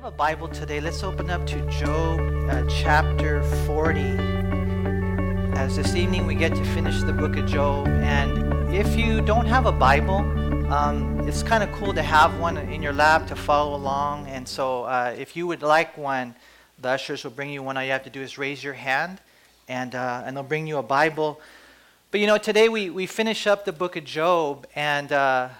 have a Bible today, let's open up to Job uh, chapter 40. As this evening we get to finish the book of Job. And if you don't have a Bible, um, it's kind of cool to have one in your lap to follow along. And so uh, if you would like one, the ushers will bring you one. All you have to do is raise your hand, and, uh, and they'll bring you a Bible. But you know, today we, we finish up the book of Job, and uh,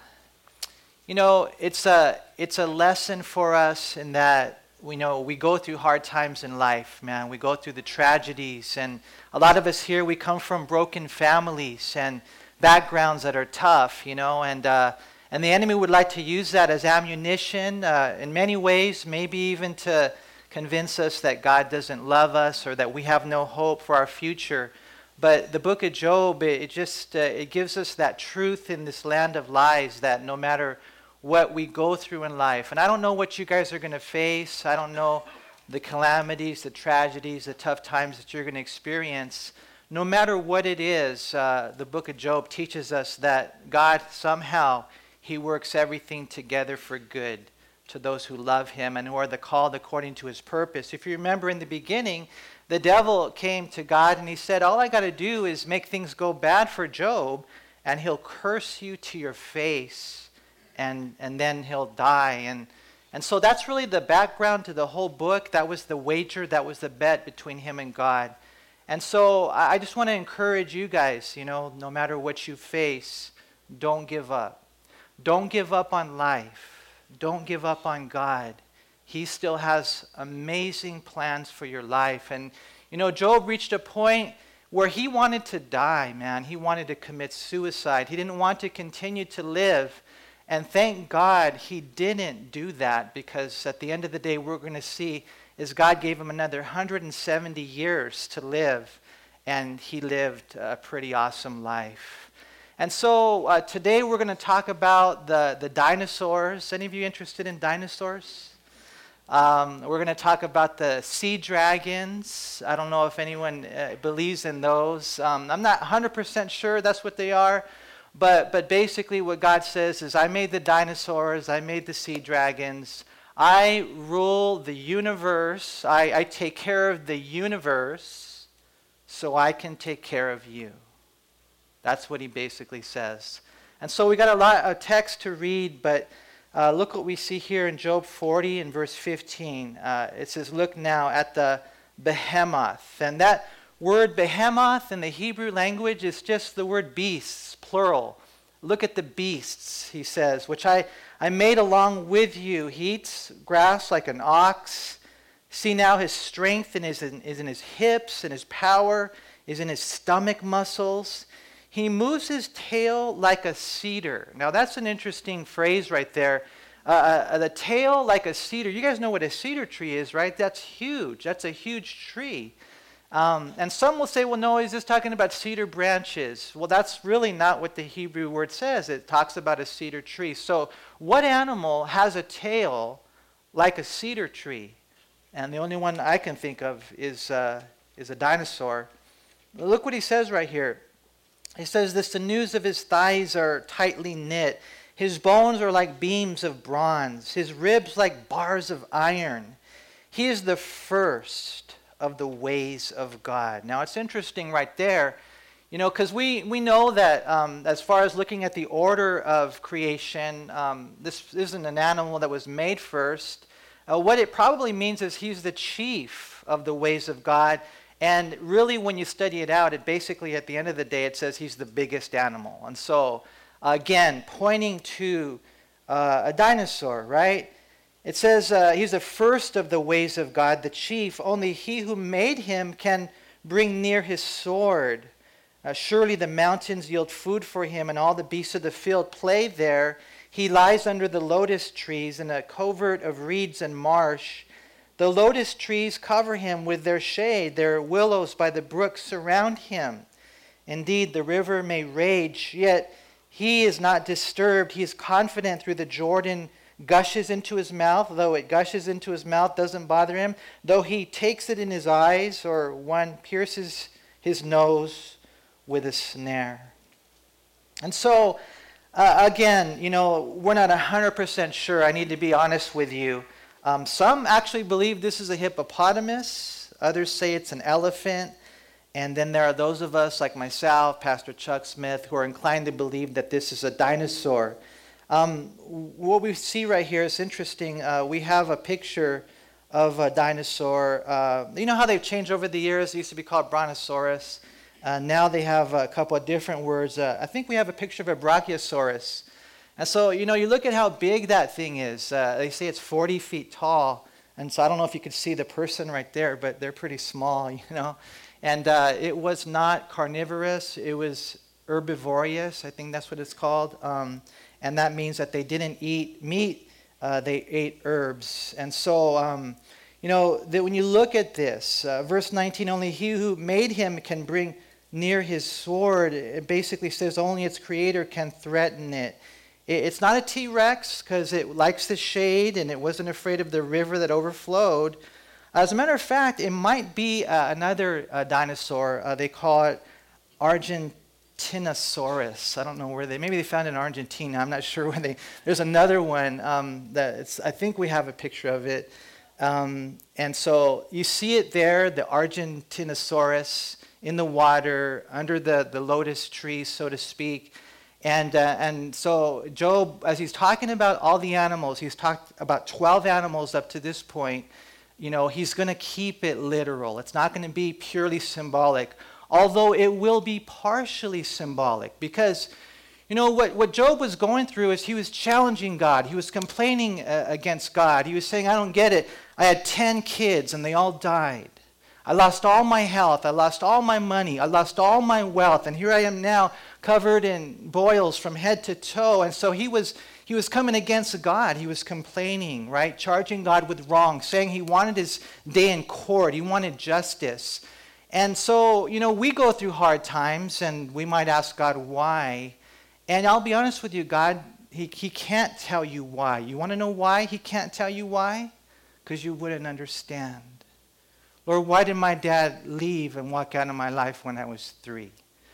you know, it's a, it's a lesson for us in that we know we go through hard times in life, man. We go through the tragedies. And a lot of us here, we come from broken families and backgrounds that are tough, you know. And, uh, and the enemy would like to use that as ammunition uh, in many ways, maybe even to convince us that God doesn't love us or that we have no hope for our future. But the book of Job, it, just uh, it gives us that truth in this land of lies that no matter what we go through in life. And I don't know what you guys are going to face. I don't know the calamities, the tragedies, the tough times that you're going to experience. No matter what it is, uh, the book of Job teaches us that God somehow he works everything together for good to those who love him and who are the called according to his purpose. If you remember in the beginning, the devil came to God and he said, All I got to do is make things go bad for Job, and he'll curse you to your face and, and then he'll die. And, and so that's really the background to the whole book. That was the wager, that was the bet between him and God. And so I just want to encourage you guys, you know, no matter what you face, don't give up. Don't give up on life. Don't give up on God. He still has amazing plans for your life. And, you know, Job reached a point where he wanted to die, man. He wanted to commit suicide. He didn't want to continue to live. And thank God he didn't do that because at the end of the day, we're going to see is God gave him another 170 years to live, and he lived a pretty awesome life. And so uh, today we're going to talk about the, the dinosaurs. Any of you interested in dinosaurs? Um, we're going to talk about the sea dragons. I don't know if anyone uh, believes in those. Um, I'm not 100% sure that's what they are. But, but basically, what God says is, I made the dinosaurs, I made the sea dragons, I rule the universe, I, I take care of the universe so I can take care of you. That's what he basically says. And so we got a lot of text to read, but uh, look what we see here in Job 40 and verse 15. Uh, it says, Look now at the behemoth. And that word behemoth in the Hebrew language is just the word beasts plural. Look at the beasts, he says, which I, I made along with you. He eats grass like an ox. See now his strength is in, is in his hips, and his power is in his stomach muscles. He moves his tail like a cedar. Now, that's an interesting phrase right there. Uh, uh, the tail like a cedar. You guys know what a cedar tree is, right? That's huge. That's a huge tree. Um, and some will say, well, no, he's just talking about cedar branches. Well, that's really not what the Hebrew word says. It talks about a cedar tree. So, what animal has a tail like a cedar tree? And the only one I can think of is, uh, is a dinosaur. Look what he says right here. He says, This the news of his thighs are tightly knit. His bones are like beams of bronze, his ribs like bars of iron. He is the first of the ways of God. Now, it's interesting right there, you know, because we, we know that um, as far as looking at the order of creation, um, this isn't an animal that was made first. Uh, what it probably means is he's the chief of the ways of God. And really, when you study it out, it basically, at the end of the day, it says he's the biggest animal. And so, again, pointing to uh, a dinosaur, right? It says uh, he's the first of the ways of God, the chief. Only he who made him can bring near his sword. Uh, surely the mountains yield food for him, and all the beasts of the field play there. He lies under the lotus trees in a covert of reeds and marsh. The lotus trees cover him with their shade, their willows by the brook surround him. Indeed, the river may rage, yet he is not disturbed. He is confident through the Jordan gushes into his mouth, though it gushes into his mouth doesn't bother him, though he takes it in his eyes or one pierces his nose with a snare. And so, uh, again, you know, we're not 100% sure. I need to be honest with you. Um, some actually believe this is a hippopotamus, others say it's an elephant. And then there are those of us, like myself, Pastor Chuck Smith, who are inclined to believe that this is a dinosaur. Um, what we see right here is interesting. Uh, we have a picture of a dinosaur. Uh, you know how they've changed over the years? It used to be called Brontosaurus. Uh, now they have a couple of different words. Uh, I think we have a picture of a Brachiosaurus. And so, you know, you look at how big that thing is. Uh, they say it's 40 feet tall. And so I don't know if you could see the person right there, but they're pretty small, you know. And uh, it was not carnivorous, it was herbivorous. I think that's what it's called. Um, and that means that they didn't eat meat, uh, they ate herbs. And so, um, you know, that when you look at this, uh, verse 19, only he who made him can bring near his sword. It basically says only its creator can threaten it. It's not a T Rex because it likes the shade and it wasn't afraid of the river that overflowed. As a matter of fact, it might be uh, another uh, dinosaur. Uh, they call it Argentinosaurus. I don't know where they, maybe they found it in Argentina. I'm not sure where they, there's another one um, that it's, I think we have a picture of it. Um, and so you see it there, the Argentinosaurus in the water, under the, the lotus tree, so to speak. And, uh, and so Job, as he's talking about all the animals, he's talked about 12 animals up to this point you know, he's going to keep it literal. It's not going to be purely symbolic, although it will be partially symbolic because. You know, what, what Job was going through is he was challenging God. He was complaining uh, against God. He was saying, I don't get it. I had 10 kids and they all died. I lost all my health. I lost all my money. I lost all my wealth. And here I am now covered in boils from head to toe. And so he was, he was coming against God. He was complaining, right? Charging God with wrong, saying he wanted his day in court. He wanted justice. And so, you know, we go through hard times and we might ask God why. And I'll be honest with you, God, he, he can't tell you why. You want to know why he can't tell you why? Because you wouldn't understand. Lord, why did my dad leave and walk out of my life when I was three?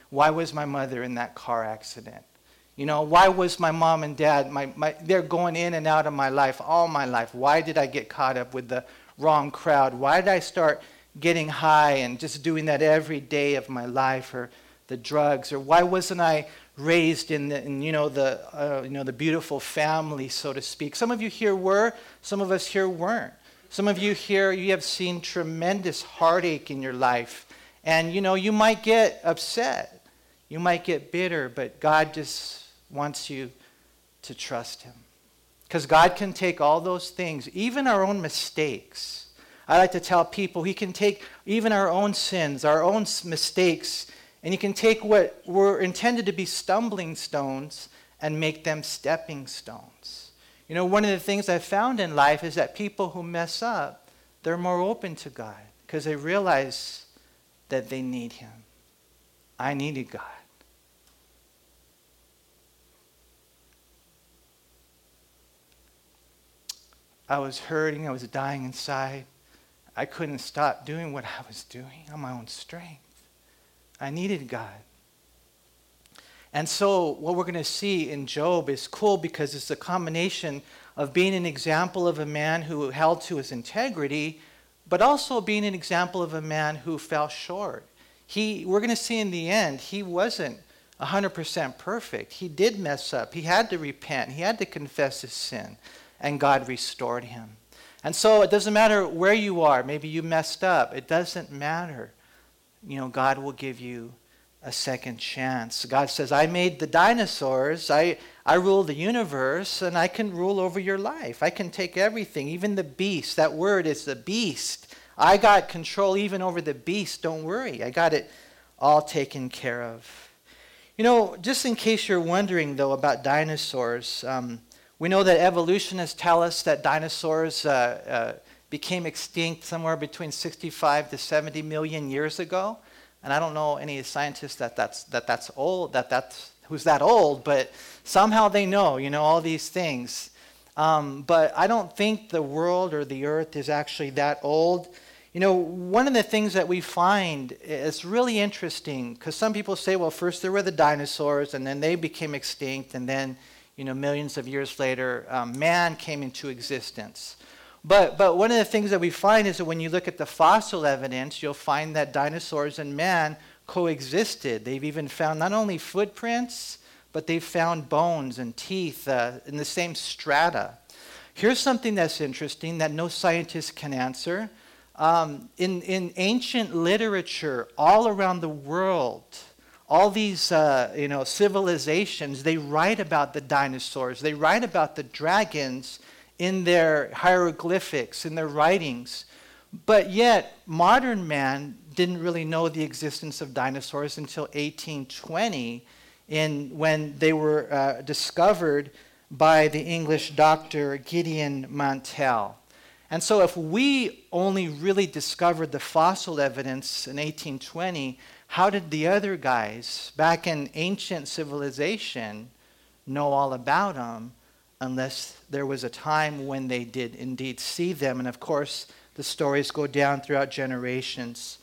Why was my mother in that car accident? You know, why was my mom and dad, my, my, they're going in and out of my life all my life. Why did I get caught up with the wrong crowd? Why did I start getting high and just doing that every day of my life or the drugs? Or why wasn't I raised in, the, in you, know, the, uh, you know, the beautiful family, so to speak? Some of you here were, some of us here weren't. Some of you here, you have seen tremendous heartache in your life. And, you know, you might get upset. You might get bitter, but God just wants you to trust Him. Because God can take all those things, even our own mistakes. I like to tell people He can take even our own sins, our own mistakes, and He can take what were intended to be stumbling stones and make them stepping stones. You know, one of the things I've found in life is that people who mess up, they're more open to God because they realize that they need Him. I needed God. I was hurting, I was dying inside. I couldn't stop doing what I was doing on my own strength. I needed God. And so, what we're going to see in Job is cool because it's a combination of being an example of a man who held to his integrity, but also being an example of a man who fell short. He, we're going to see in the end, he wasn't 100% perfect. He did mess up. He had to repent, he had to confess his sin and God restored him. And so it doesn't matter where you are. Maybe you messed up. It doesn't matter. You know, God will give you a second chance. God says, I made the dinosaurs, I, I rule the universe, and I can rule over your life. I can take everything, even the beast. That word is the beast. I got control even over the beast. Don't worry. I got it all taken care of. You know, just in case you're wondering, though, about dinosaurs, um, we know that evolutionists tell us that dinosaurs uh, uh, became extinct somewhere between 65 to 70 million years ago. And I don't know any scientists that that's, that that's old, that that's, who's that old, but somehow they know, you know, all these things. Um, but I don't think the world or the earth is actually that old. You know, one of the things that we find is really interesting because some people say, well, first there were the dinosaurs and then they became extinct and then you know, millions of years later, um, man came into existence. But, but one of the things that we find is that when you look at the fossil evidence, you'll find that dinosaurs and man coexisted. They've even found not only footprints, but they've found bones and teeth uh, in the same strata. Here's something that's interesting that no scientist can answer. Um, in, in ancient literature all around the world, all these uh, you know, civilizations, they write about the dinosaurs, they write about the dragons in their hieroglyphics, in their writings. But yet, modern man didn't really know the existence of dinosaurs until 1820, in, when they were uh, discovered by the English doctor Gideon Mantell. And so, if we only really discovered the fossil evidence in 1820, how did the other guys back in ancient civilization know all about them unless there was a time when they did indeed see them? And of course, the stories go down throughout generations.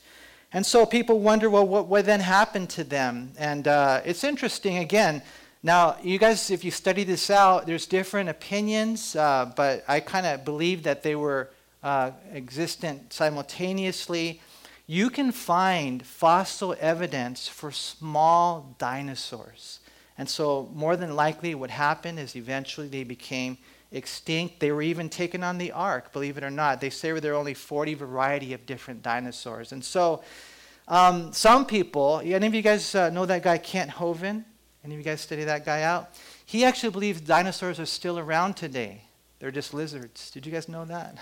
And so people wonder, well, what, what then happened to them? And uh, it's interesting, again, now, you guys, if you study this out, there's different opinions, uh, but I kind of believe that they were uh, existent simultaneously. You can find fossil evidence for small dinosaurs. And so, more than likely, what happened is eventually they became extinct. They were even taken on the ark, believe it or not. They say there are only 40 variety of different dinosaurs. And so, um, some people, any of you guys uh, know that guy Kent Hovind? Any of you guys study that guy out? He actually believes dinosaurs are still around today. They're just lizards. Did you guys know that?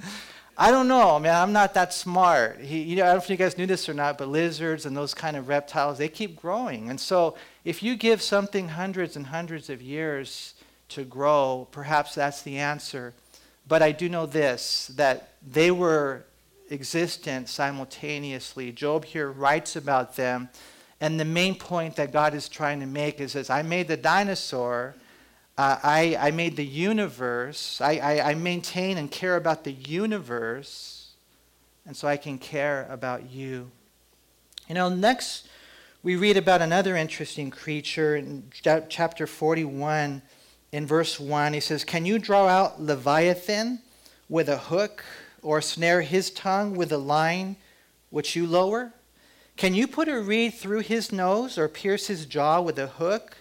I don't know, man. I'm not that smart. He, you know, I don't know if you guys knew this or not, but lizards and those kind of reptiles, they keep growing. And so, if you give something hundreds and hundreds of years to grow, perhaps that's the answer. But I do know this that they were existent simultaneously. Job here writes about them and the main point that God is trying to make is this I made the dinosaur, uh, I, I made the universe, I, I, I maintain and care about the universe, and so I can care about you. You know, next we read about another interesting creature in chapter 41 in verse 1. He says, Can you draw out Leviathan with a hook or snare his tongue with a line which you lower? Can you put a reed through his nose or pierce his jaw with a hook?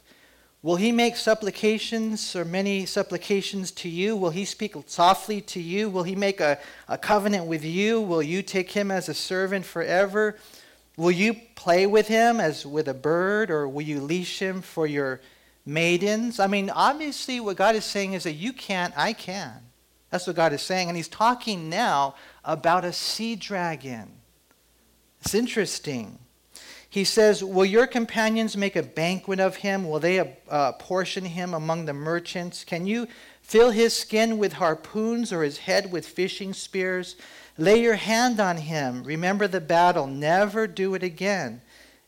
Will he make supplications or many supplications to you? Will he speak softly to you? Will he make a, a covenant with you? Will you take him as a servant forever? Will you play with him as with a bird, or will you leash him for your maidens? I mean, obviously, what God is saying is that you can't, I can. That's what God is saying. And he's talking now about a sea dragon. It's interesting. He says, Will your companions make a banquet of him? Will they uh, portion him among the merchants? Can you fill his skin with harpoons or his head with fishing spears? Lay your hand on him. Remember the battle. Never do it again.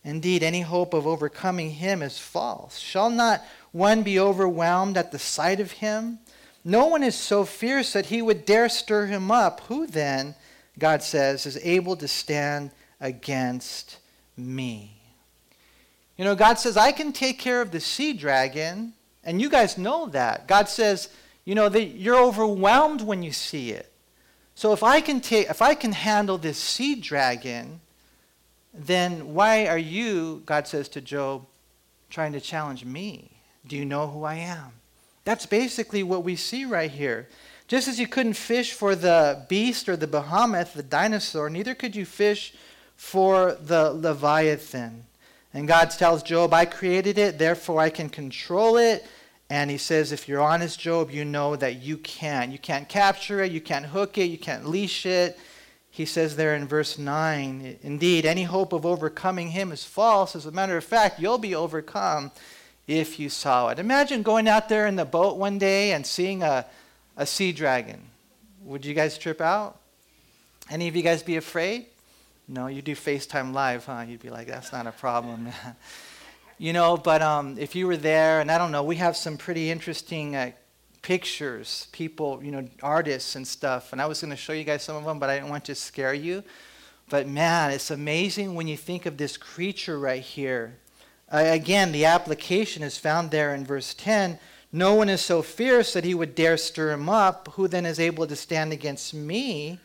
Indeed, any hope of overcoming him is false. Shall not one be overwhelmed at the sight of him? No one is so fierce that he would dare stir him up. Who then, God says, is able to stand against me. You know, God says, I can take care of the sea dragon, and you guys know that. God says, you know, that you're overwhelmed when you see it. So if I can take if I can handle this sea dragon, then why are you, God says to Job, trying to challenge me? Do you know who I am? That's basically what we see right here. Just as you couldn't fish for the beast or the behemoth, the dinosaur, neither could you fish for the Leviathan. And God tells Job, I created it, therefore I can control it. And he says, if you're honest, Job, you know that you can't. You can't capture it, you can't hook it, you can't leash it. He says there in verse 9, indeed, any hope of overcoming him is false. As a matter of fact, you'll be overcome if you saw it. Imagine going out there in the boat one day and seeing a, a sea dragon. Would you guys trip out? Any of you guys be afraid? No, you do FaceTime Live, huh? You'd be like, that's not a problem. you know, but um, if you were there, and I don't know, we have some pretty interesting uh, pictures, people, you know, artists and stuff. And I was going to show you guys some of them, but I didn't want to scare you. But man, it's amazing when you think of this creature right here. Uh, again, the application is found there in verse 10 No one is so fierce that he would dare stir him up. Who then is able to stand against me?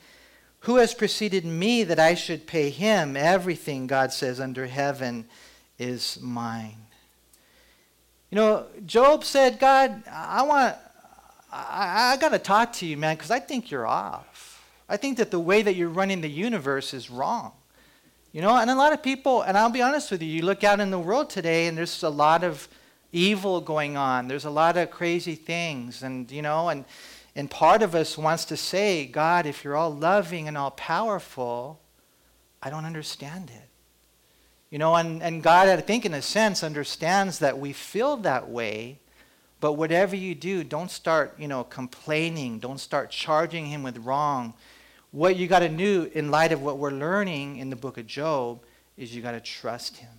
Who has preceded me that I should pay him? Everything, God says, under heaven is mine. You know, Job said, God, I want, I, I got to talk to you, man, because I think you're off. I think that the way that you're running the universe is wrong. You know, and a lot of people, and I'll be honest with you, you look out in the world today and there's a lot of evil going on. There's a lot of crazy things. And, you know, and, and part of us wants to say, God, if you're all loving and all powerful, I don't understand it. You know, and, and God, I think, in a sense, understands that we feel that way. But whatever you do, don't start, you know, complaining. Don't start charging him with wrong what you got to do in light of what we're learning in the book of Job is you got to trust him.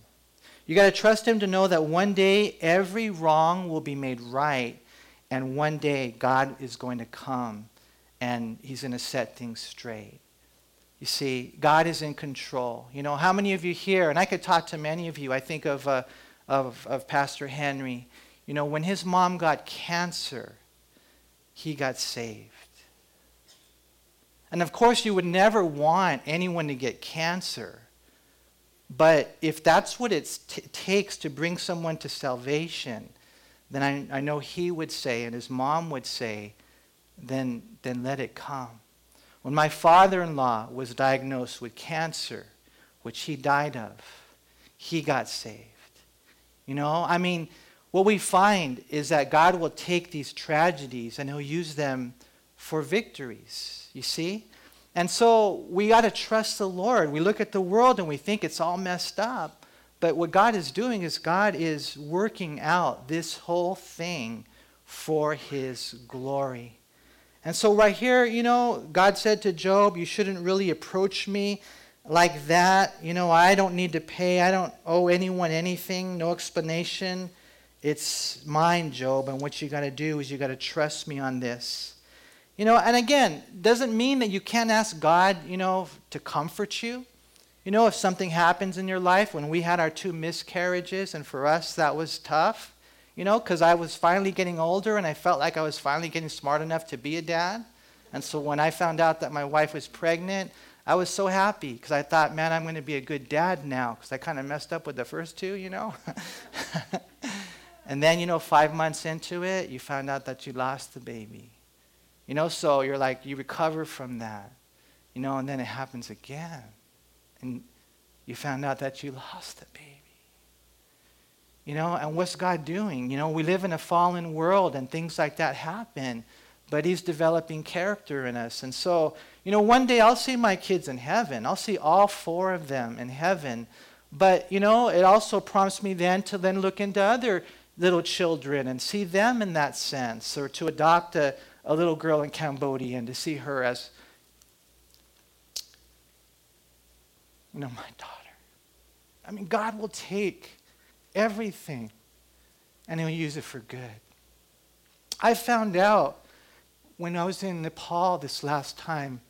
You got to trust him to know that one day every wrong will be made right, and one day God is going to come and he's going to set things straight. You see, God is in control. You know, how many of you here, and I could talk to many of you, I think of, uh, of, of Pastor Henry. You know, when his mom got cancer, he got saved. And of course, you would never want anyone to get cancer. But if that's what it t- takes to bring someone to salvation, then I, I know he would say, and his mom would say, then, then let it come. When my father in law was diagnosed with cancer, which he died of, he got saved. You know, I mean, what we find is that God will take these tragedies and he'll use them for victories. You see? And so we got to trust the Lord. We look at the world and we think it's all messed up. But what God is doing is God is working out this whole thing for his glory. And so, right here, you know, God said to Job, You shouldn't really approach me like that. You know, I don't need to pay, I don't owe anyone anything, no explanation. It's mine, Job, and what you got to do is you got to trust me on this. You know, and again, doesn't mean that you can't ask God, you know, to comfort you. You know, if something happens in your life, when we had our two miscarriages, and for us that was tough, you know, because I was finally getting older and I felt like I was finally getting smart enough to be a dad. And so when I found out that my wife was pregnant, I was so happy because I thought, man, I'm going to be a good dad now because I kind of messed up with the first two, you know. and then, you know, five months into it, you found out that you lost the baby. You know, so you're like, you recover from that. You know, and then it happens again. And you found out that you lost the baby. You know, and what's God doing? You know, we live in a fallen world and things like that happen, but He's developing character in us. And so, you know, one day I'll see my kids in heaven. I'll see all four of them in heaven. But, you know, it also prompts me then to then look into other little children and see them in that sense, or to adopt a, a little girl in Cambodia and to see her as, you know, my daughter. I mean, God will take everything and He'll use it for good. I found out when I was in Nepal this last time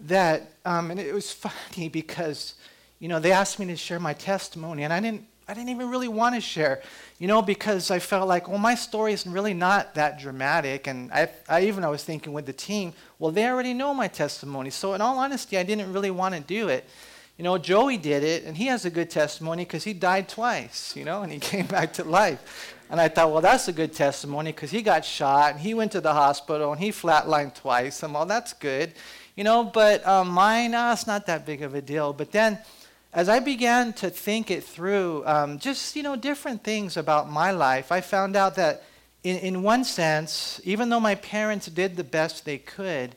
that, um, and it was funny because, you know, they asked me to share my testimony, and I didn't I didn't even really want to share, you know, because I felt like, well, my story is really not that dramatic. And I, I even I was thinking with the team, well, they already know my testimony. So in all honesty, I didn't really want to do it. You know, Joey did it, and he has a good testimony because he died twice, you know, and he came back to life. And I thought, well, that's a good testimony because he got shot, and he went to the hospital, and he flatlined twice. And well, that's good, you know. But um, mine, uh, it's not that big of a deal. But then as I began to think it through, um, just you know, different things about my life, I found out that, in, in one sense, even though my parents did the best they could,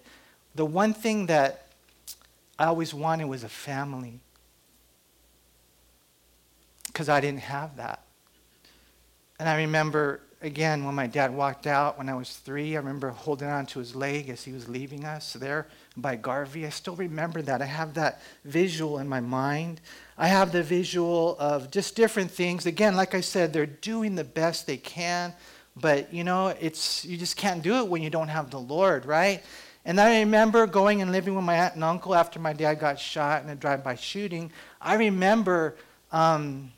the one thing that I always wanted was a family, because I didn't have that. And I remember again when my dad walked out when I was three. I remember holding on to his leg as he was leaving us there by Garvey. I still remember that. I have that visual in my mind. I have the visual of just different things. Again, like I said, they're doing the best they can, but you know, it's you just can't do it when you don't have the Lord, right? And I remember going and living with my aunt and uncle after my dad got shot in a drive-by shooting. I remember um,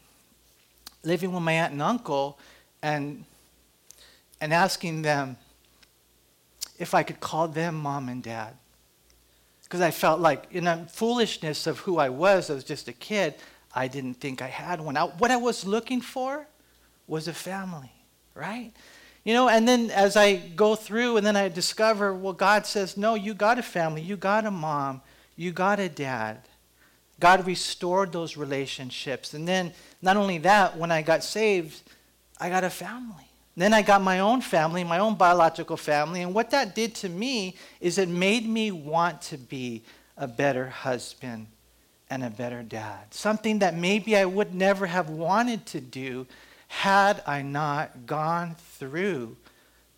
living with my aunt and uncle, and and asking them if I could call them mom and dad. Because I felt like, in the foolishness of who I was, I was just a kid, I didn't think I had one. I, what I was looking for was a family, right? You know, and then as I go through and then I discover, well, God says, no, you got a family, you got a mom, you got a dad. God restored those relationships. And then, not only that, when I got saved, I got a family. Then I got my own family, my own biological family. And what that did to me is it made me want to be a better husband and a better dad. Something that maybe I would never have wanted to do had I not gone through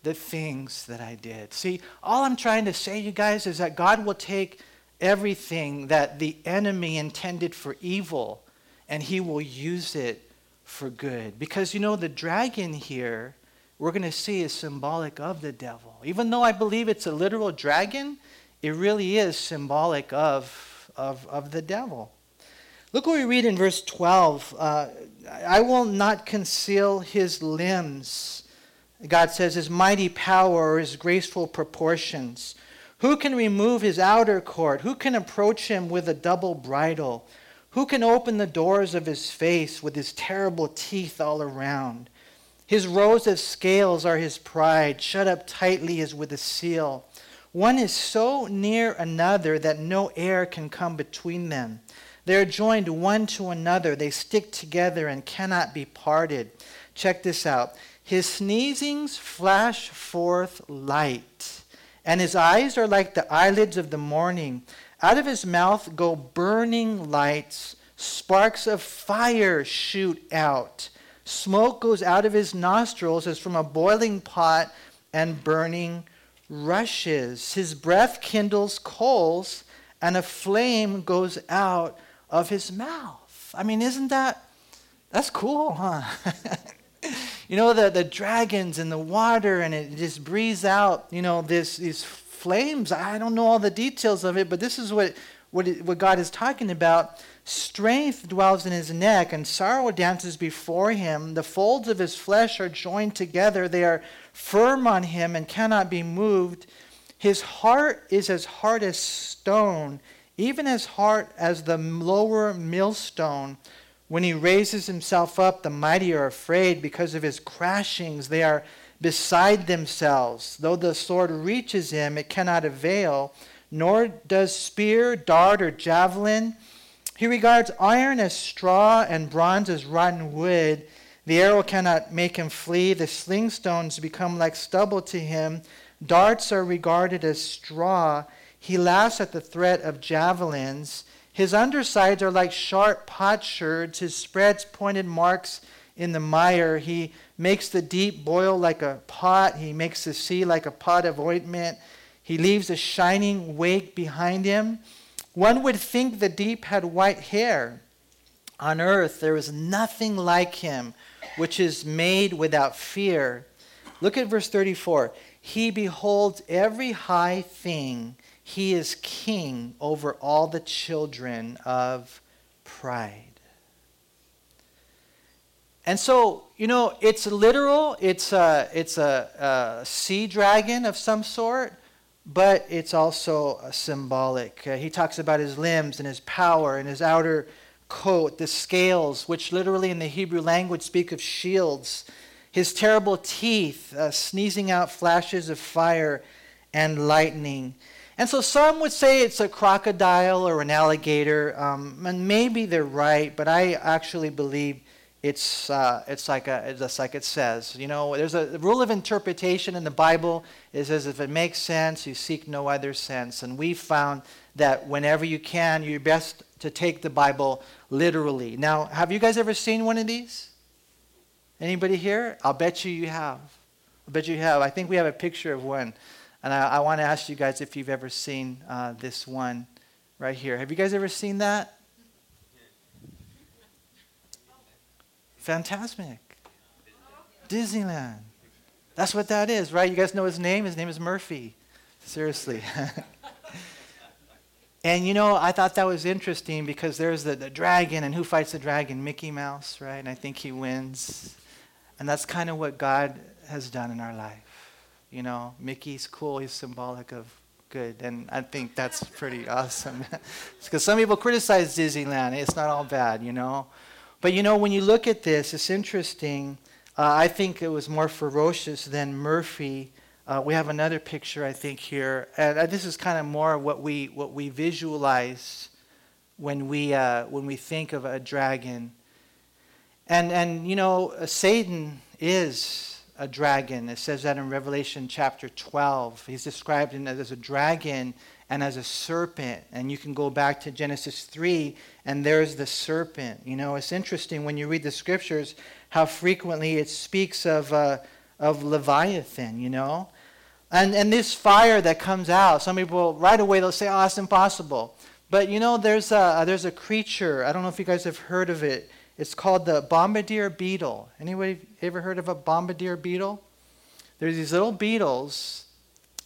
the things that I did. See, all I'm trying to say, you guys, is that God will take everything that the enemy intended for evil and he will use it for good. Because, you know, the dragon here, we're going to see, is symbolic of the devil. Even though I believe it's a literal dragon, it really is symbolic of, of, of the devil. Look what we read in verse 12. Uh, I will not conceal his limbs. God says, his mighty power or his graceful proportions. Who can remove his outer court? Who can approach him with a double bridle? Who can open the doors of his face with his terrible teeth all around? His rows of scales are his pride, shut up tightly as with a seal. One is so near another that no air can come between them. They are joined one to another, they stick together and cannot be parted. Check this out. His sneezings flash forth light and his eyes are like the eyelids of the morning. Out of his mouth go burning lights, sparks of fire shoot out. Smoke goes out of his nostrils as from a boiling pot and burning rushes. His breath kindles coals, and a flame goes out of his mouth. I mean, isn't that that's cool, huh? you know, the, the dragons and the water, and it just breathes out, you know, this, these flames. I don't know all the details of it, but this is what, what, it, what God is talking about. Strength dwells in his neck, and sorrow dances before him. The folds of his flesh are joined together, they are firm on him and cannot be moved. His heart is as hard as stone, even as hard as the lower millstone. When he raises himself up, the mighty are afraid because of his crashings. They are beside themselves. Though the sword reaches him, it cannot avail, nor does spear, dart, or javelin. He regards iron as straw and bronze as rotten wood. The arrow cannot make him flee. The sling stones become like stubble to him. Darts are regarded as straw. He laughs at the threat of javelins. His undersides are like sharp potsherds, his spreads pointed marks in the mire. He makes the deep boil like a pot, he makes the sea like a pot of ointment. He leaves a shining wake behind him. One would think the deep had white hair. On earth there is nothing like him, which is made without fear. Look at verse 34. He beholds every high thing he is king over all the children of pride. And so, you know, it's literal, it's a, it's a, a sea dragon of some sort, but it's also symbolic. Uh, he talks about his limbs and his power and his outer coat, the scales, which literally in the Hebrew language speak of shields, his terrible teeth, uh, sneezing out flashes of fire and lightning. And so some would say it's a crocodile or an alligator, um, and maybe they're right, but I actually believe it's, uh, it's like a, just like it says. You know, there's a rule of interpretation in the Bible. It says if it makes sense, you seek no other sense. And we've found that whenever you can, you're best to take the Bible literally. Now, have you guys ever seen one of these? Anybody here? I'll bet you you have. I bet you have. I think we have a picture of one. And I, I want to ask you guys if you've ever seen uh, this one right here. Have you guys ever seen that? Fantasmic. Disneyland. That's what that is, right? You guys know his name? His name is Murphy. Seriously. and you know, I thought that was interesting because there's the, the dragon, and who fights the dragon? Mickey Mouse, right? And I think he wins. And that's kind of what God has done in our life. You know, Mickey's cool, he's symbolic of good. And I think that's pretty awesome. Because some people criticize Disneyland. It's not all bad, you know. But you know, when you look at this, it's interesting. Uh, I think it was more ferocious than Murphy. Uh, we have another picture, I think, here. And uh, this is kind of more what we, what we visualize when we, uh, when we think of a dragon. And, and you know, Satan is a dragon. It says that in Revelation chapter 12. He's described as a dragon and as a serpent. And you can go back to Genesis 3, and there's the serpent. You know, it's interesting when you read the scriptures how frequently it speaks of, uh, of Leviathan, you know. And, and this fire that comes out, some people right away they'll say, oh, it's impossible. But you know, there's a, there's a creature, I don't know if you guys have heard of it. It's called the bombardier beetle. Anybody ever heard of a bombardier beetle? There's these little beetles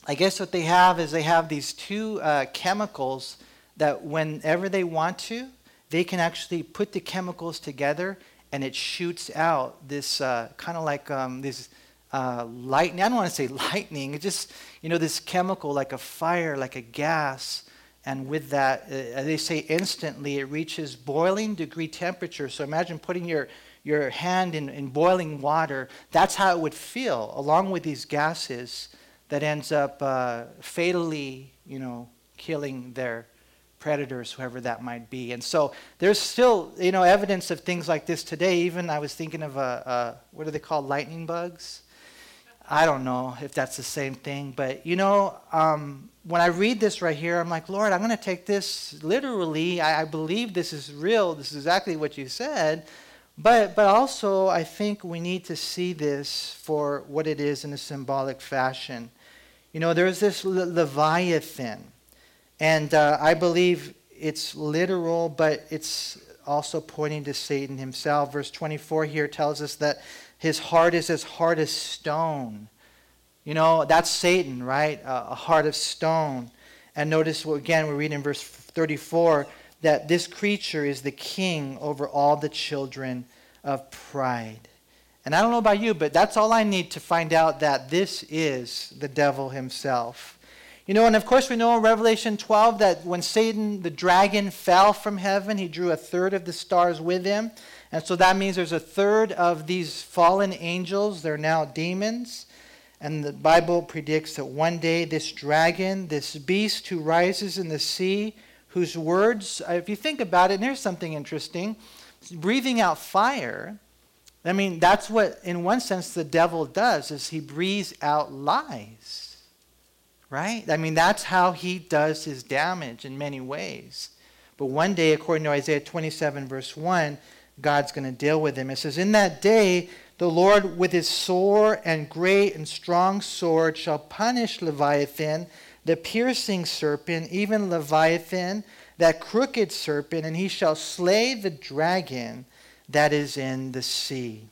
I guess what they have is they have these two uh, chemicals that whenever they want to, they can actually put the chemicals together and it shoots out this uh, kind of like um, this uh, lightning. I don't want to say lightning. It's just, you know, this chemical like a fire, like a gas. And with that, uh, they say instantly it reaches boiling degree temperature. So imagine putting your, your hand in, in boiling water. That's how it would feel, along with these gases that ends up uh, fatally, you know, killing their predators, whoever that might be. And so there's still, you know, evidence of things like this today. Even I was thinking of a, a what are they called, lightning bugs? I don't know if that's the same thing, but you know, um, when I read this right here, I'm like, Lord, I'm going to take this literally. I, I believe this is real. This is exactly what you said. But, but also, I think we need to see this for what it is in a symbolic fashion. You know, there's this Leviathan, and uh, I believe it's literal, but it's also pointing to Satan himself. Verse 24 here tells us that his heart is as hard as stone. You know, that's Satan, right? Uh, a heart of stone. And notice, again, we read in verse 34 that this creature is the king over all the children of pride. And I don't know about you, but that's all I need to find out that this is the devil himself. You know, and of course, we know in Revelation 12 that when Satan, the dragon, fell from heaven, he drew a third of the stars with him. And so that means there's a third of these fallen angels. They're now demons. And the Bible predicts that one day this dragon, this beast who rises in the sea, whose words, uh, if you think about it, and here's something interesting breathing out fire I mean, that's what, in one sense, the devil does, is he breathes out lies. Right? I mean, that's how he does his damage in many ways. But one day, according to Isaiah 27, verse 1, God's going to deal with him. It says, In that day, the Lord with his sore and great and strong sword shall punish Leviathan, the piercing serpent, even Leviathan, that crooked serpent, and he shall slay the dragon that is in the sea.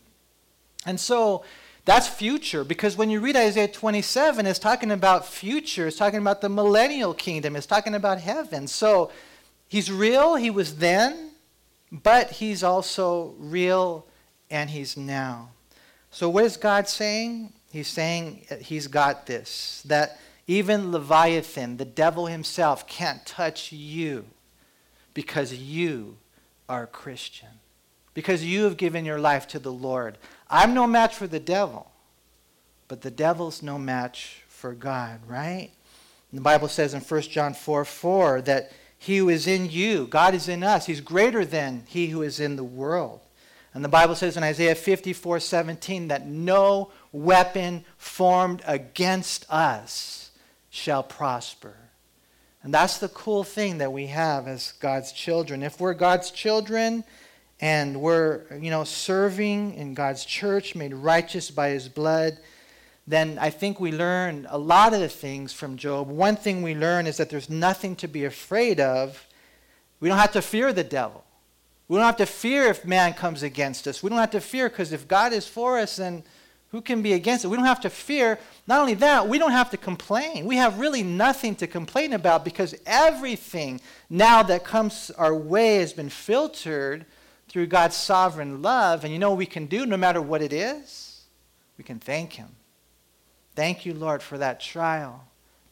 And so that's future because when you read Isaiah 27, it's talking about future, it's talking about the millennial kingdom, it's talking about heaven. So he's real, he was then, but he's also real and he's now. So what is God saying? He's saying he's got this, that even Leviathan, the devil himself, can't touch you because you are a Christian because you have given your life to the Lord. I'm no match for the devil, but the devil's no match for God, right? And the Bible says in 1 John 4 4 that he who is in you, God is in us, he's greater than he who is in the world. And the Bible says in Isaiah 54 17 that no weapon formed against us shall prosper. And that's the cool thing that we have as God's children. If we're God's children, and we're, you know, serving in God's church, made righteous by his blood, then I think we learn a lot of the things from Job. One thing we learn is that there's nothing to be afraid of. We don't have to fear the devil. We don't have to fear if man comes against us. We don't have to fear because if God is for us, then who can be against it? We don't have to fear. Not only that, we don't have to complain. We have really nothing to complain about because everything now that comes our way has been filtered through God's sovereign love. And you know what we can do no matter what it is? we can thank Him. Thank you, Lord, for that trial.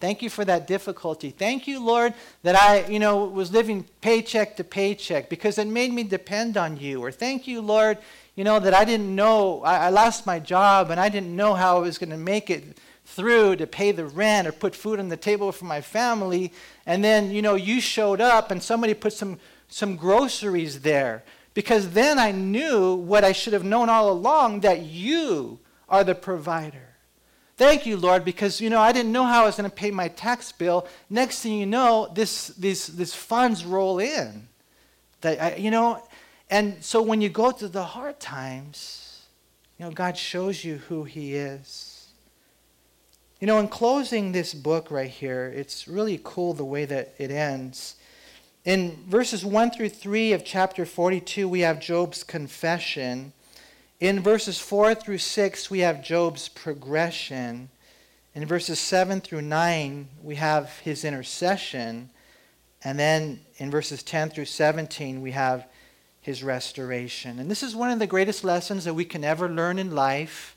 Thank you for that difficulty. Thank you, Lord, that I, you know, was living paycheck to paycheck because it made me depend on you. Or thank you, Lord, you know, that I didn't know, I, I lost my job and I didn't know how I was going to make it through to pay the rent or put food on the table for my family. And then, you know, you showed up and somebody put some, some groceries there. Because then I knew what I should have known all along that you are the provider. Thank you, Lord, because you know I didn't know how I was going to pay my tax bill. Next thing you know, this these these funds roll in. That I, you know, and so when you go through the hard times, you know God shows you who He is. You know, in closing this book right here, it's really cool the way that it ends. In verses 1 through 3 of chapter 42, we have Job's confession. In verses 4 through 6, we have Job's progression. In verses 7 through 9, we have his intercession. And then in verses 10 through 17, we have his restoration. And this is one of the greatest lessons that we can ever learn in life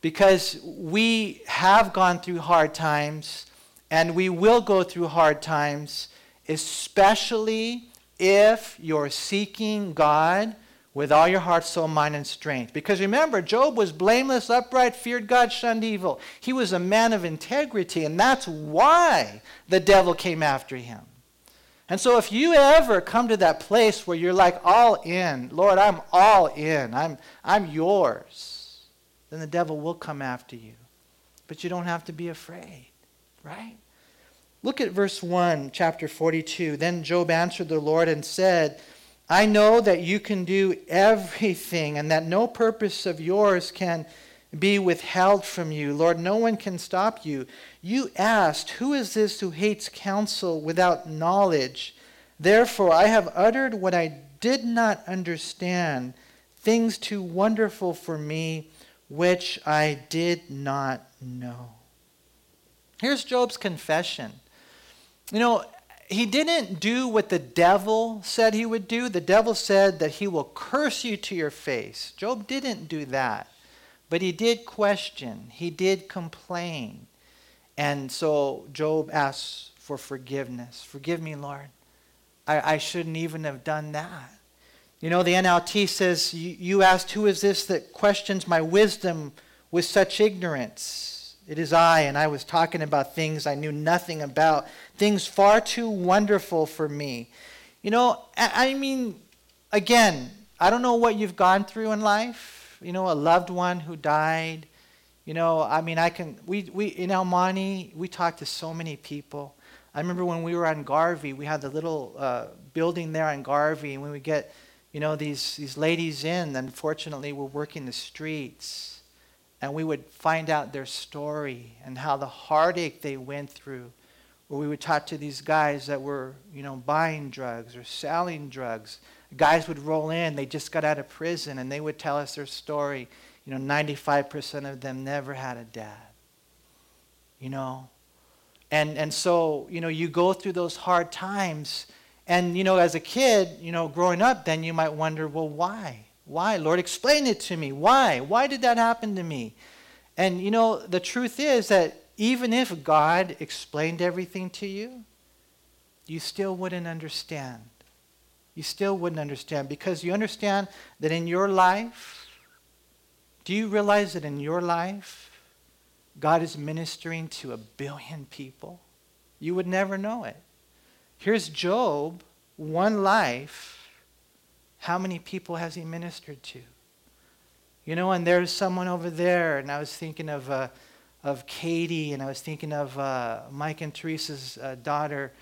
because we have gone through hard times and we will go through hard times, especially if you're seeking God with all your heart, soul, mind, and strength. Because remember, Job was blameless, upright, feared God, shunned evil. He was a man of integrity, and that's why the devil came after him. And so, if you ever come to that place where you're like all in, Lord, I'm all in, I'm, I'm yours then the devil will come after you. But you don't have to be afraid, right? Look at verse 1, chapter 42. Then Job answered the Lord and said, I know that you can do everything and that no purpose of yours can be withheld from you. Lord, no one can stop you. You asked, Who is this who hates counsel without knowledge? Therefore, I have uttered what I did not understand, things too wonderful for me which I did not know. Here's Job's confession. You know, he didn't do what the devil said he would do. The devil said that he will curse you to your face. Job didn't do that. But he did question, he did complain. And so Job asks for forgiveness. Forgive me, Lord. I, I shouldn't even have done that. You know, the NLT says, You asked, Who is this that questions my wisdom with such ignorance? It is I, and I was talking about things I knew nothing about, things far too wonderful for me. You know, I mean, again, I don't know what you've gone through in life. You know, a loved one who died. You know, I mean, I can, we, we in El Monte, we talked to so many people. I remember when we were on Garvey, we had the little uh, building there on Garvey, and when we get you know, these, these ladies in, unfortunately, were working the streets. And we would find out their story and how the heartache they went through. Where we would talk to these guys that were, you know, buying drugs or selling drugs. Guys would roll in, they just got out of prison, and they would tell us their story. You know, 95% of them never had a dad. You know? And, and so, you know, you go through those hard times and, you know, as a kid, you know, growing up, then you might wonder, well, why? Why? Lord, explain it to me. Why? Why did that happen to me? And, you know, the truth is that even if God explained everything to you, you still wouldn't understand. You still wouldn't understand because you understand that in your life, do you realize that in your life, God is ministering to a billion people? You would never know it. Here's Job, one life. How many people has he ministered to? You know, and there's someone over there, and I was thinking of, uh, of Katie, and I was thinking of uh, Mike and Teresa's uh, daughter,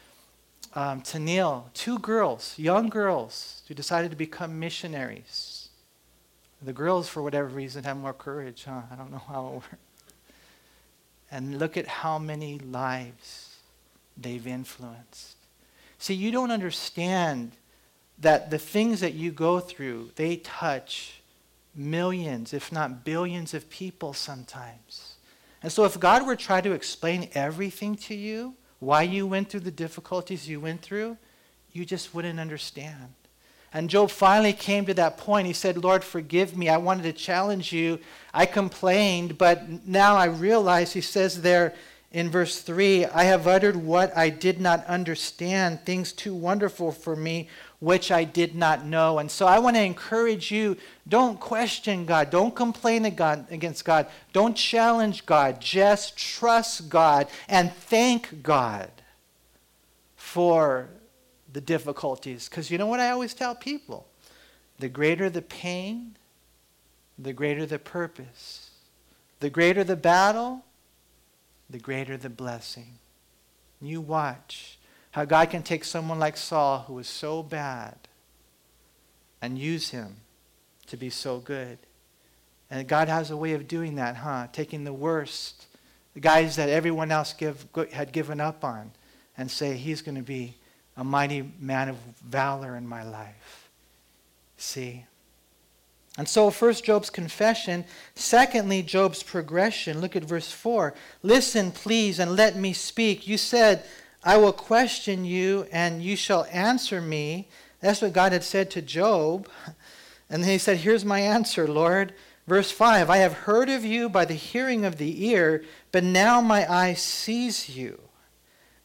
um, Tanil, two girls, young girls, who decided to become missionaries. The girls, for whatever reason, have more courage, huh? I don't know how it works. And look at how many lives they've influenced. See, you don't understand that the things that you go through, they touch millions, if not billions of people sometimes. And so if God were to try to explain everything to you, why you went through the difficulties you went through, you just wouldn't understand. And Job finally came to that point. He said, Lord, forgive me. I wanted to challenge you. I complained, but now I realize, he says there in verse 3, I have uttered what I did not understand, things too wonderful for me, which I did not know. And so I want to encourage you don't question God, don't complain against God, don't challenge God, just trust God and thank God for the difficulties. Because you know what I always tell people? The greater the pain, the greater the purpose. The greater the battle, the greater the blessing. You watch how God can take someone like Saul, who was so bad, and use him to be so good. And God has a way of doing that, huh? Taking the worst, the guys that everyone else give, had given up on, and say, He's going to be a mighty man of valor in my life. See? And so, first, Job's confession. Secondly, Job's progression. Look at verse 4. Listen, please, and let me speak. You said, I will question you, and you shall answer me. That's what God had said to Job. And then he said, Here's my answer, Lord. Verse 5 I have heard of you by the hearing of the ear, but now my eye sees you.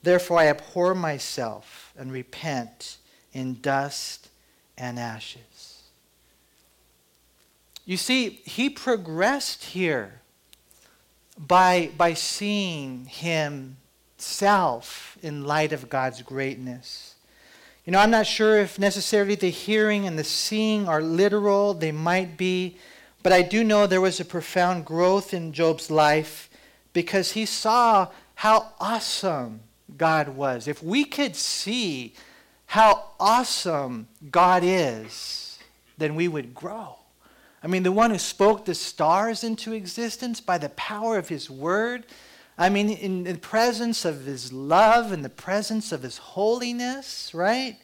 Therefore, I abhor myself and repent in dust and ashes. You see, he progressed here by, by seeing himself in light of God's greatness. You know, I'm not sure if necessarily the hearing and the seeing are literal, they might be, but I do know there was a profound growth in Job's life because he saw how awesome God was, if we could see how awesome God is, then we would grow. I mean, the one who spoke the stars into existence by the power of his word. I mean, in the presence of his love, in the presence of his holiness, right?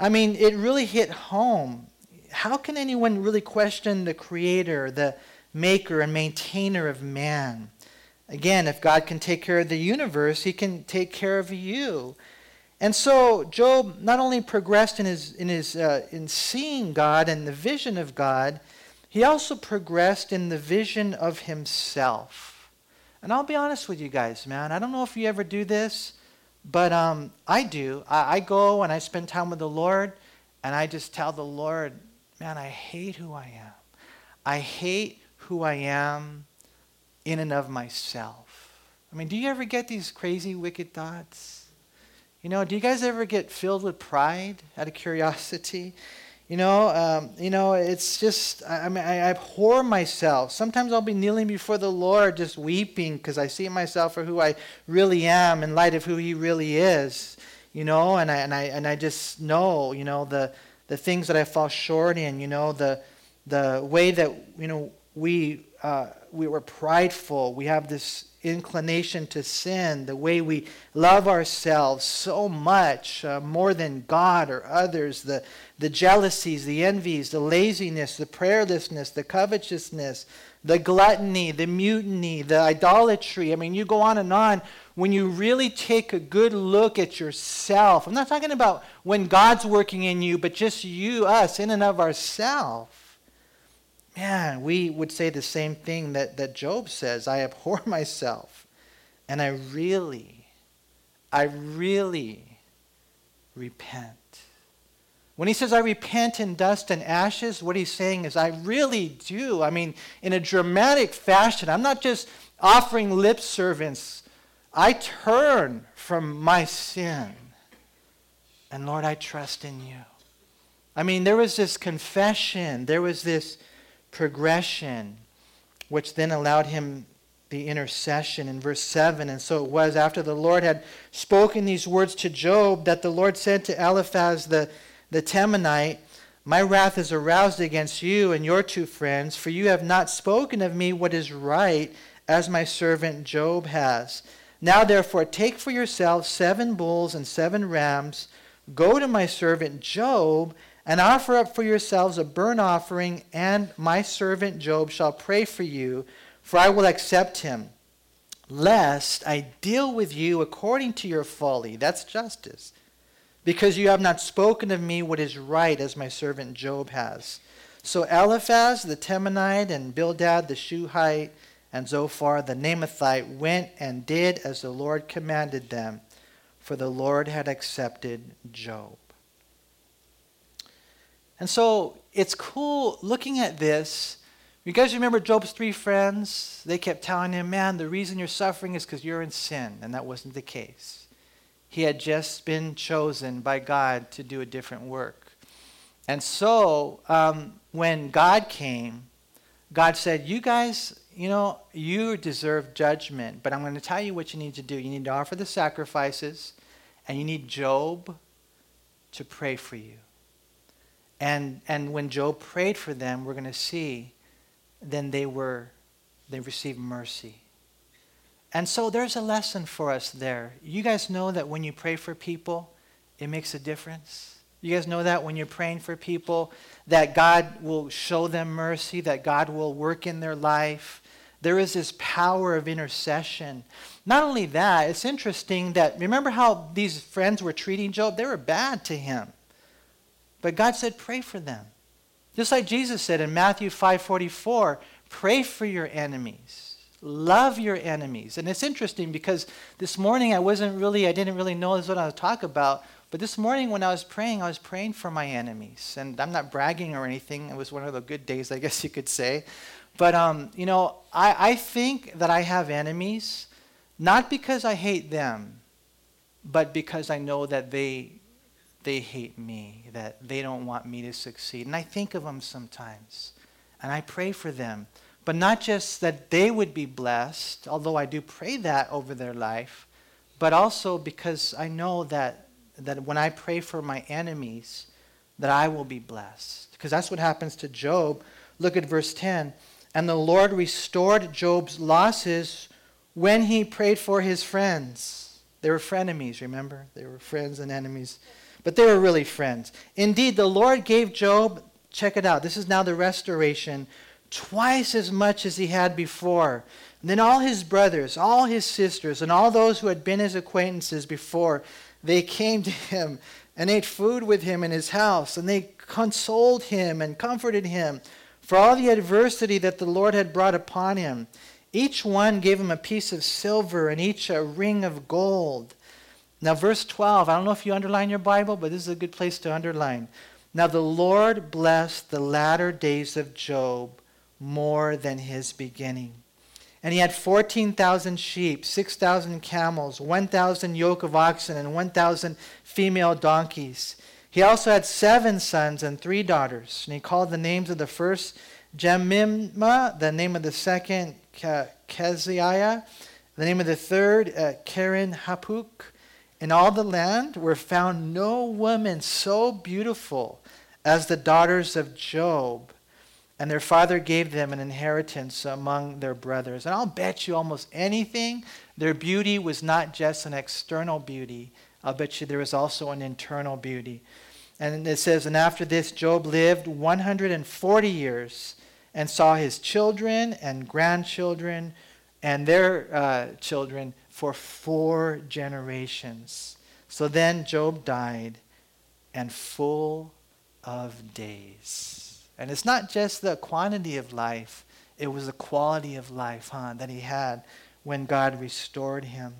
I mean, it really hit home. How can anyone really question the creator, the maker and maintainer of man? Again, if God can take care of the universe, he can take care of you. And so Job not only progressed in his in his uh, in seeing God and the vision of God, he also progressed in the vision of himself. And I'll be honest with you guys, man. I don't know if you ever do this, but um, I do. I, I go and I spend time with the Lord, and I just tell the Lord, man, I hate who I am. I hate who I am in and of myself. I mean, do you ever get these crazy, wicked thoughts? You know, do you guys ever get filled with pride out of curiosity? You know, um, you know, it's just, I, I mean, I, abhor myself. Sometimes I'll be kneeling before the Lord just weeping because I see myself for who I really am in light of who He really is. You know, and I, and I, and I just know, you know, the, the things that I fall short in, you know, the, the way that, you know, we uh, we were prideful. We have this inclination to sin, the way we love ourselves so much, uh, more than God or others, the, the jealousies, the envies, the laziness, the prayerlessness, the covetousness, the gluttony, the mutiny, the idolatry. I mean, you go on and on. When you really take a good look at yourself, I'm not talking about when God's working in you, but just you, us, in and of ourselves man, we would say the same thing that, that Job says I abhor myself. And I really, I really repent. When he says, I repent in dust and ashes, what he's saying is, I really do. I mean, in a dramatic fashion. I'm not just offering lip service. I turn from my sin. And Lord, I trust in you. I mean, there was this confession, there was this progression, which then allowed him the intercession in verse 7. And so it was after the Lord had spoken these words to Job that the Lord said to Eliphaz the, the Temanite, My wrath is aroused against you and your two friends, for you have not spoken of me what is right, as my servant Job has. Now therefore take for yourselves seven bulls and seven rams, go to my servant Job, and offer up for yourselves a burnt offering, and my servant Job shall pray for you, for I will accept him, lest I deal with you according to your folly. That's justice. Because you have not spoken of me what is right as my servant Job has. So Eliphaz the Temanite and Bildad the Shuhite and Zophar the Naamathite went and did as the Lord commanded them, for the Lord had accepted Job. And so it's cool looking at this. You guys remember Job's three friends? They kept telling him, Man, the reason you're suffering is because you're in sin. And that wasn't the case. He had just been chosen by God to do a different work. And so um, when God came, God said, You guys, you know, you deserve judgment, but I'm going to tell you what you need to do. You need to offer the sacrifices, and you need Job to pray for you. And, and when Job prayed for them, we're going to see, then they were, they received mercy. And so there's a lesson for us there. You guys know that when you pray for people, it makes a difference. You guys know that when you're praying for people, that God will show them mercy, that God will work in their life. There is this power of intercession. Not only that, it's interesting that remember how these friends were treating Job? They were bad to him. But God said, pray for them. Just like Jesus said in Matthew 5:44, pray for your enemies. Love your enemies. And it's interesting because this morning I wasn't really, I didn't really know this what I was talking about. But this morning when I was praying, I was praying for my enemies. And I'm not bragging or anything. It was one of the good days, I guess you could say. But, um, you know, I, I think that I have enemies, not because I hate them, but because I know that they they hate me, that they don't want me to succeed. And I think of them sometimes, and I pray for them. But not just that they would be blessed, although I do pray that over their life, but also because I know that, that when I pray for my enemies, that I will be blessed. Because that's what happens to Job. Look at verse 10. And the Lord restored Job's losses when he prayed for his friends. They were frenemies, remember? They were friends and enemies but they were really friends. Indeed, the Lord gave Job, check it out, this is now the restoration, twice as much as he had before. And then all his brothers, all his sisters, and all those who had been his acquaintances before, they came to him and ate food with him in his house, and they consoled him and comforted him for all the adversity that the Lord had brought upon him. Each one gave him a piece of silver, and each a ring of gold. Now, verse 12, I don't know if you underline your Bible, but this is a good place to underline. Now, the Lord blessed the latter days of Job more than his beginning. And he had 14,000 sheep, 6,000 camels, 1,000 yoke of oxen, and 1,000 female donkeys. He also had seven sons and three daughters. And he called the names of the first Jemimah, the name of the second Keziah, the name of the third uh, Keren Happuch, in all the land were found no woman so beautiful as the daughters of Job. And their father gave them an inheritance among their brothers. And I'll bet you almost anything, their beauty was not just an external beauty. I'll bet you there was also an internal beauty. And it says, And after this, Job lived 140 years and saw his children and grandchildren and their uh, children for four generations. So then Job died and full of days. And it's not just the quantity of life, it was the quality of life huh, that he had when God restored him.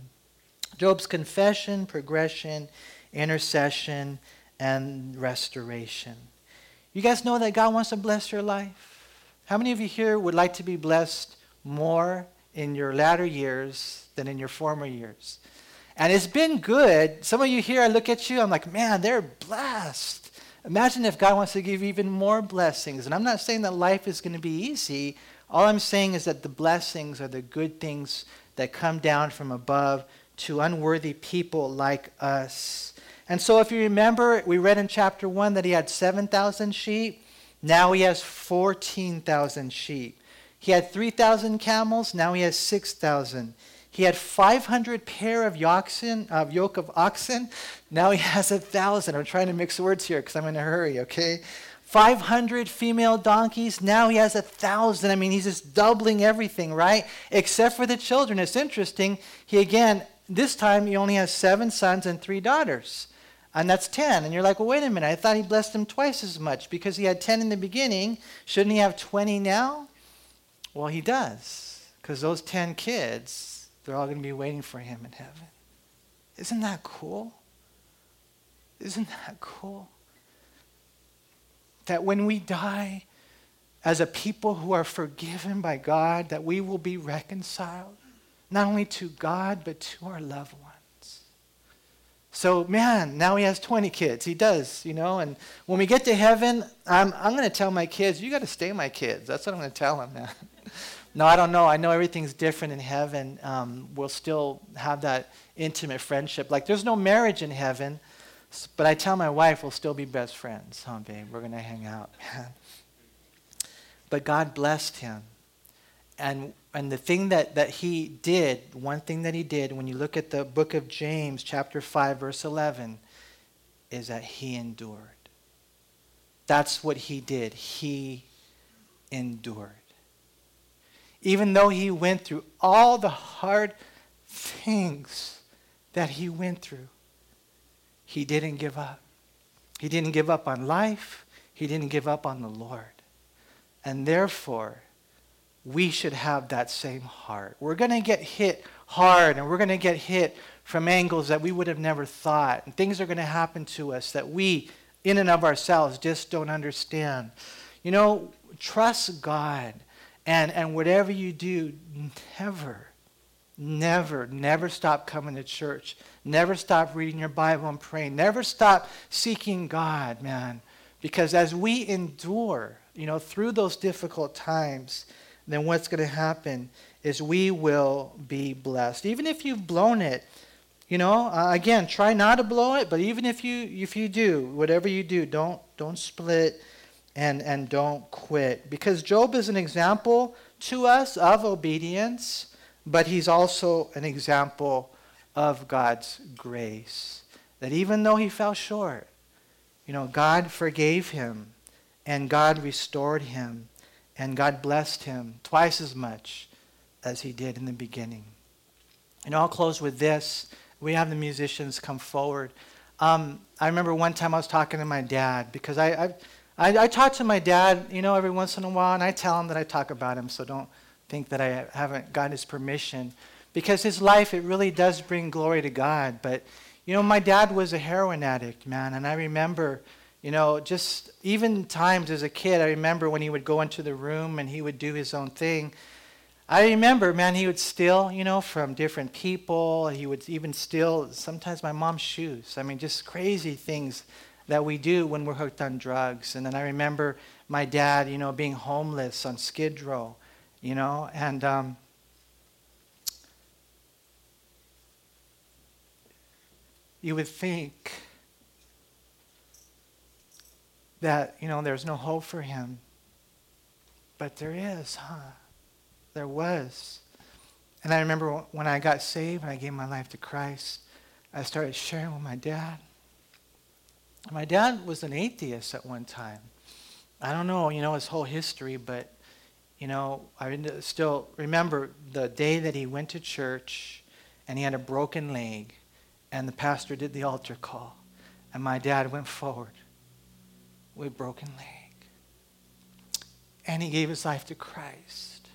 Job's confession, progression, intercession, and restoration. You guys know that God wants to bless your life? How many of you here would like to be blessed more in your latter years than in your former years. And it's been good. Some of you here, I look at you, I'm like, man, they're blessed. Imagine if God wants to give even more blessings. And I'm not saying that life is going to be easy. All I'm saying is that the blessings are the good things that come down from above to unworthy people like us. And so, if you remember, we read in chapter 1 that he had 7,000 sheep. Now he has 14,000 sheep. He had 3,000 camels. Now he has 6,000. He had 500 pair of of yoke of oxen. Now he has a thousand. I'm trying to mix words here because I'm in a hurry, okay? 500 female donkeys. Now he has a thousand. I mean, he's just doubling everything, right? Except for the children. It's interesting. He again, this time he only has seven sons and three daughters. And that's 10. And you're like, well, wait a minute. I thought he blessed them twice as much because he had 10 in the beginning. Shouldn't he have 20 now? Well, he does. Because those 10 kids, they're all going to be waiting for him in heaven. Isn't that cool? Isn't that cool? That when we die as a people who are forgiven by God, that we will be reconciled not only to God, but to our loved ones. So, man, now he has 20 kids. He does, you know. And when we get to heaven, I'm, I'm going to tell my kids, you got to stay my kids. That's what I'm going to tell them, man. no, I don't know. I know everything's different in heaven. Um, we'll still have that intimate friendship. Like, there's no marriage in heaven, but I tell my wife we'll still be best friends, huh, babe? We're going to hang out. But God blessed him. And, and the thing that, that he did, one thing that he did, when you look at the book of James, chapter 5, verse 11, is that he endured. That's what he did. He endured. Even though he went through all the hard things that he went through, he didn't give up. He didn't give up on life. He didn't give up on the Lord. And therefore, we should have that same heart. We're going to get hit hard and we're going to get hit from angles that we would have never thought. And things are going to happen to us that we, in and of ourselves, just don't understand. You know, trust God. And, and whatever you do, never, never, never stop coming to church. Never stop reading your Bible and praying. Never stop seeking God, man. Because as we endure, you know, through those difficult times, then what's going to happen is we will be blessed. Even if you've blown it, you know, uh, again, try not to blow it, but even if you if you do, whatever you do, don't don't split and and don't quit because Job is an example to us of obedience, but he's also an example of God's grace. That even though he fell short, you know, God forgave him and God restored him and God blessed him twice as much as he did in the beginning. And I'll close with this. We have the musicians come forward. Um, I remember one time I was talking to my dad because I, I, I, I talk to my dad, you know, every once in a while, and I tell him that I talk about him, so don't think that I haven't gotten his permission. Because his life, it really does bring glory to God. But, you know, my dad was a heroin addict, man, and I remember you know, just even times as a kid, I remember when he would go into the room and he would do his own thing. I remember, man, he would steal, you know, from different people. He would even steal sometimes my mom's shoes. I mean, just crazy things that we do when we're hooked on drugs. And then I remember my dad, you know, being homeless on Skid Row, you know, and um, you would think that, you know, there's no hope for him. But there is, huh? There was. And I remember when I got saved and I gave my life to Christ, I started sharing with my dad. My dad was an atheist at one time. I don't know, you know, his whole history, but, you know, I still remember the day that he went to church and he had a broken leg, and the pastor did the altar call, and my dad went forward with broken leg. And he gave his life to Christ.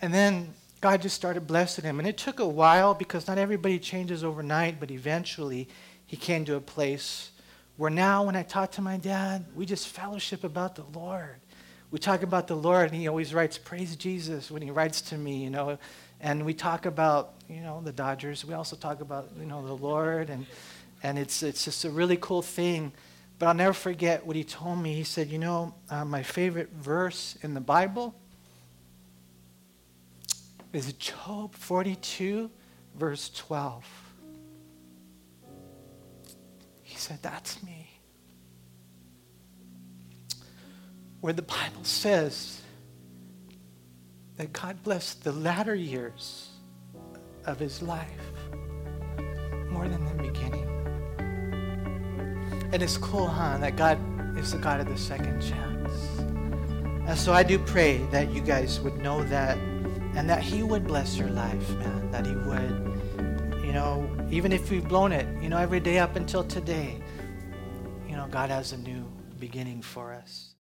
And then God just started blessing him. And it took a while because not everybody changes overnight, but eventually he came to a place where now when I talk to my dad, we just fellowship about the Lord. We talk about the Lord, and he always writes, Praise Jesus when he writes to me, you know. And we talk about, you know, the Dodgers. We also talk about, you know, the Lord. And, and it's, it's just a really cool thing but I'll never forget what he told me. He said, You know, uh, my favorite verse in the Bible is Job 42, verse 12. He said, That's me. Where the Bible says that God blessed the latter years of his life more than the beginning. And it's cool, huh? That God is the God of the second chance. And so I do pray that you guys would know that and that He would bless your life, man. That He would, you know, even if we've blown it, you know, every day up until today, you know, God has a new beginning for us.